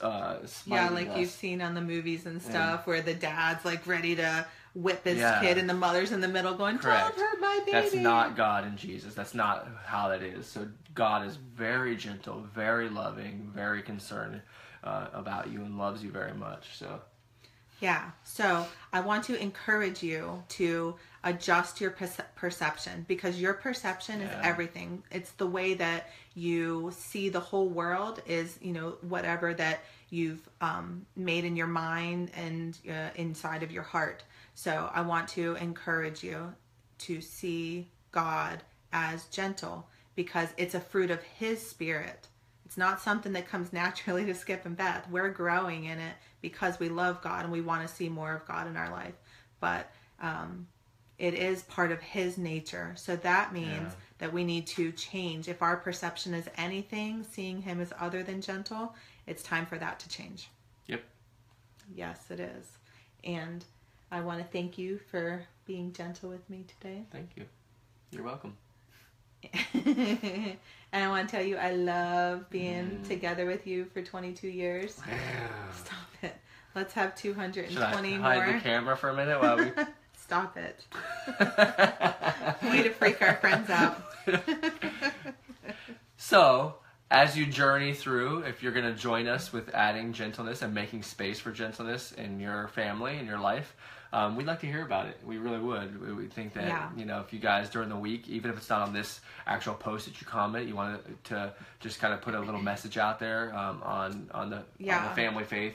uh, Yeah, like us. you've seen on the movies and stuff where the dad's like ready to whip his Yeah. kid and the mother's in the middle going, Correct. Don't hurt my baby. That's not God and Jesus. That's not how that is. So God is very gentle, very loving, very concerned uh, about you, and loves you very much. So Yeah. So I want to encourage you to adjust your perce- perception because your perception is everything. It's the way that you see the whole world is, you know, whatever that you've um, made in your mind and uh, inside of your heart. So I want to encourage you to see God as gentle because it's a fruit of His Spirit. It's not something that comes naturally to Skip and Beth. We're growing in it because we love God and we want to see more of God in our life. But um, it is part of His nature. So that means Yeah. that we need to change. If our perception is anything, seeing Him as other than gentle, it's time for that to change. yep. Yes, it is. And I want to thank you for being gentle with me today. Thank you. You're welcome. and I want to tell you, I love being mm. together with you for 22 years. Stop it. Let's have Should I 220 hide more. the camera for a minute while we? Stop it. Way to freak our friends out. So, as you journey through, if you're going to join us with adding gentleness and making space for gentleness in your family in your life, um, we'd like to hear about it. We really would. We, we think that Yeah. you know if you guys during the week, even if it's not on this actual post that you comment, you want to just kind of put a little message out there um, on on the on the family faith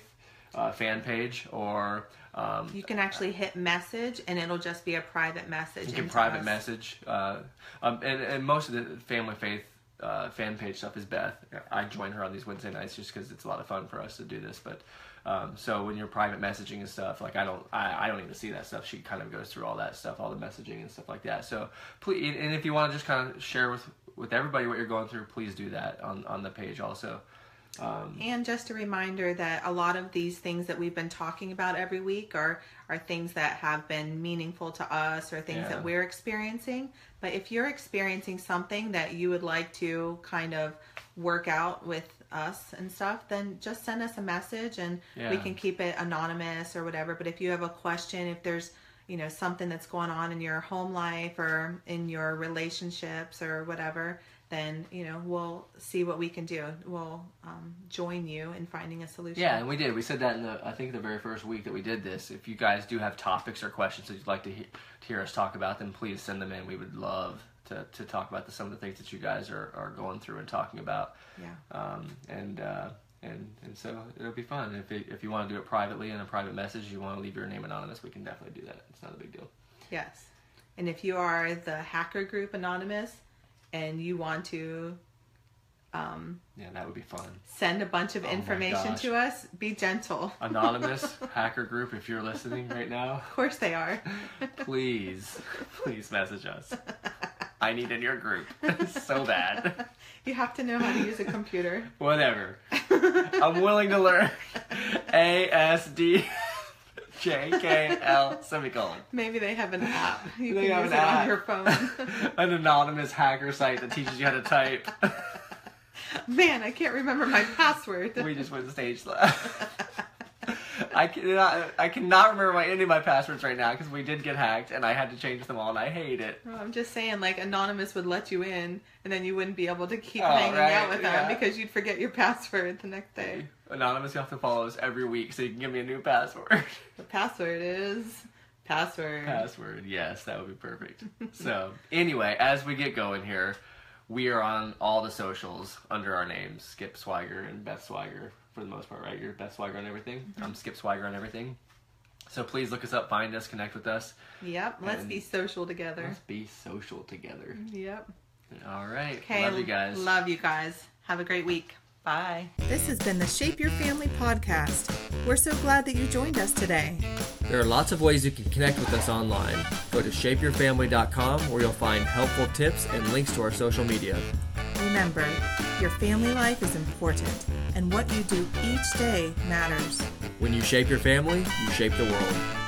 uh, fan page or. Um, You can actually hit message and it'll just be a private message. you can private us. message. Uh, um, and, and most of the family faith uh, fan page stuff is Beth. I join her on these Wednesday nights just because it's a lot of fun for us to do this. But um, so when you're private messaging and stuff, like I don't, I, I don't even see that stuff. She kind of goes through all that stuff, all the messaging and stuff like that. So please, and if you want to just kind of share with with everybody what you're going through, please do that on on the page also. Um, And just a reminder that a lot of these things that we've been talking about every week are are things that have been meaningful to us or things Yeah. that we're experiencing. But if you're experiencing something that you would like to kind of work out with us and stuff, then just send us a message and we can keep it anonymous or whatever. But if you have a question, if there's you know something that's going on in your home life or in your relationships or whatever then you know we'll see what we can do we'll um, join you in finding a solution Yeah, and we did. We said that in the I think the very first week that we did this. If you guys do have topics or questions that you'd like to, he- to hear us talk about, then please send them in. We would love to, to talk about the, some of the things that you guys are, are going through and talking about. yeah Um, and uh, and and so it'll be fun. If it, if you want to do it privately in a private message, you want to leave your name anonymous, we can definitely do that. It's not a big deal. yes and if you are the hacker group anonymous and you want to um, Yeah, that would be fun. send a bunch of Oh information to us be gentle Anonymous hacker group, if you're listening right now, of course they are please, please message us. I need in your group so bad. you have to know how to use a computer Whatever. I'm willing to learn. A S D J K L semicolon. maybe they have an app you They can use an it app. on your phone An anonymous hacker site that teaches you how to type. man i can't remember my password we just went stage left. I cannot, I cannot remember my, any of my passwords right now because we did get hacked and I had to change them all and I hate it. No, I'm just saying, like anonymous would let you in, and then you wouldn't be able to keep Oh, hanging right, out with them yeah. because you'd forget your password the next day. Anonymous, you have to follow us every week so you can give me a new password. The password is password. Password, yes, that would be perfect. so, anyway, as we get going here, we are on all the socials under our names Skip Swagger and Beth Swagger for the most part, right? You're Beth Swagger on everything. I'm Skip Swagger on everything. So, please look us up, find us, connect with us. Yep. Let's be social together. Let's be social together. Yep. All right. Okay. Love you guys. Love you guys. Have a great week. Bye. This has been the Shape Your Family podcast. We're so glad that you joined us today. There are lots of ways you can connect with us online. Go to shapeyourfamily.com where you'll find helpful tips and links to our social media. Remember, Your family life is important, and what you do each day matters. When you shape your family, you shape the world.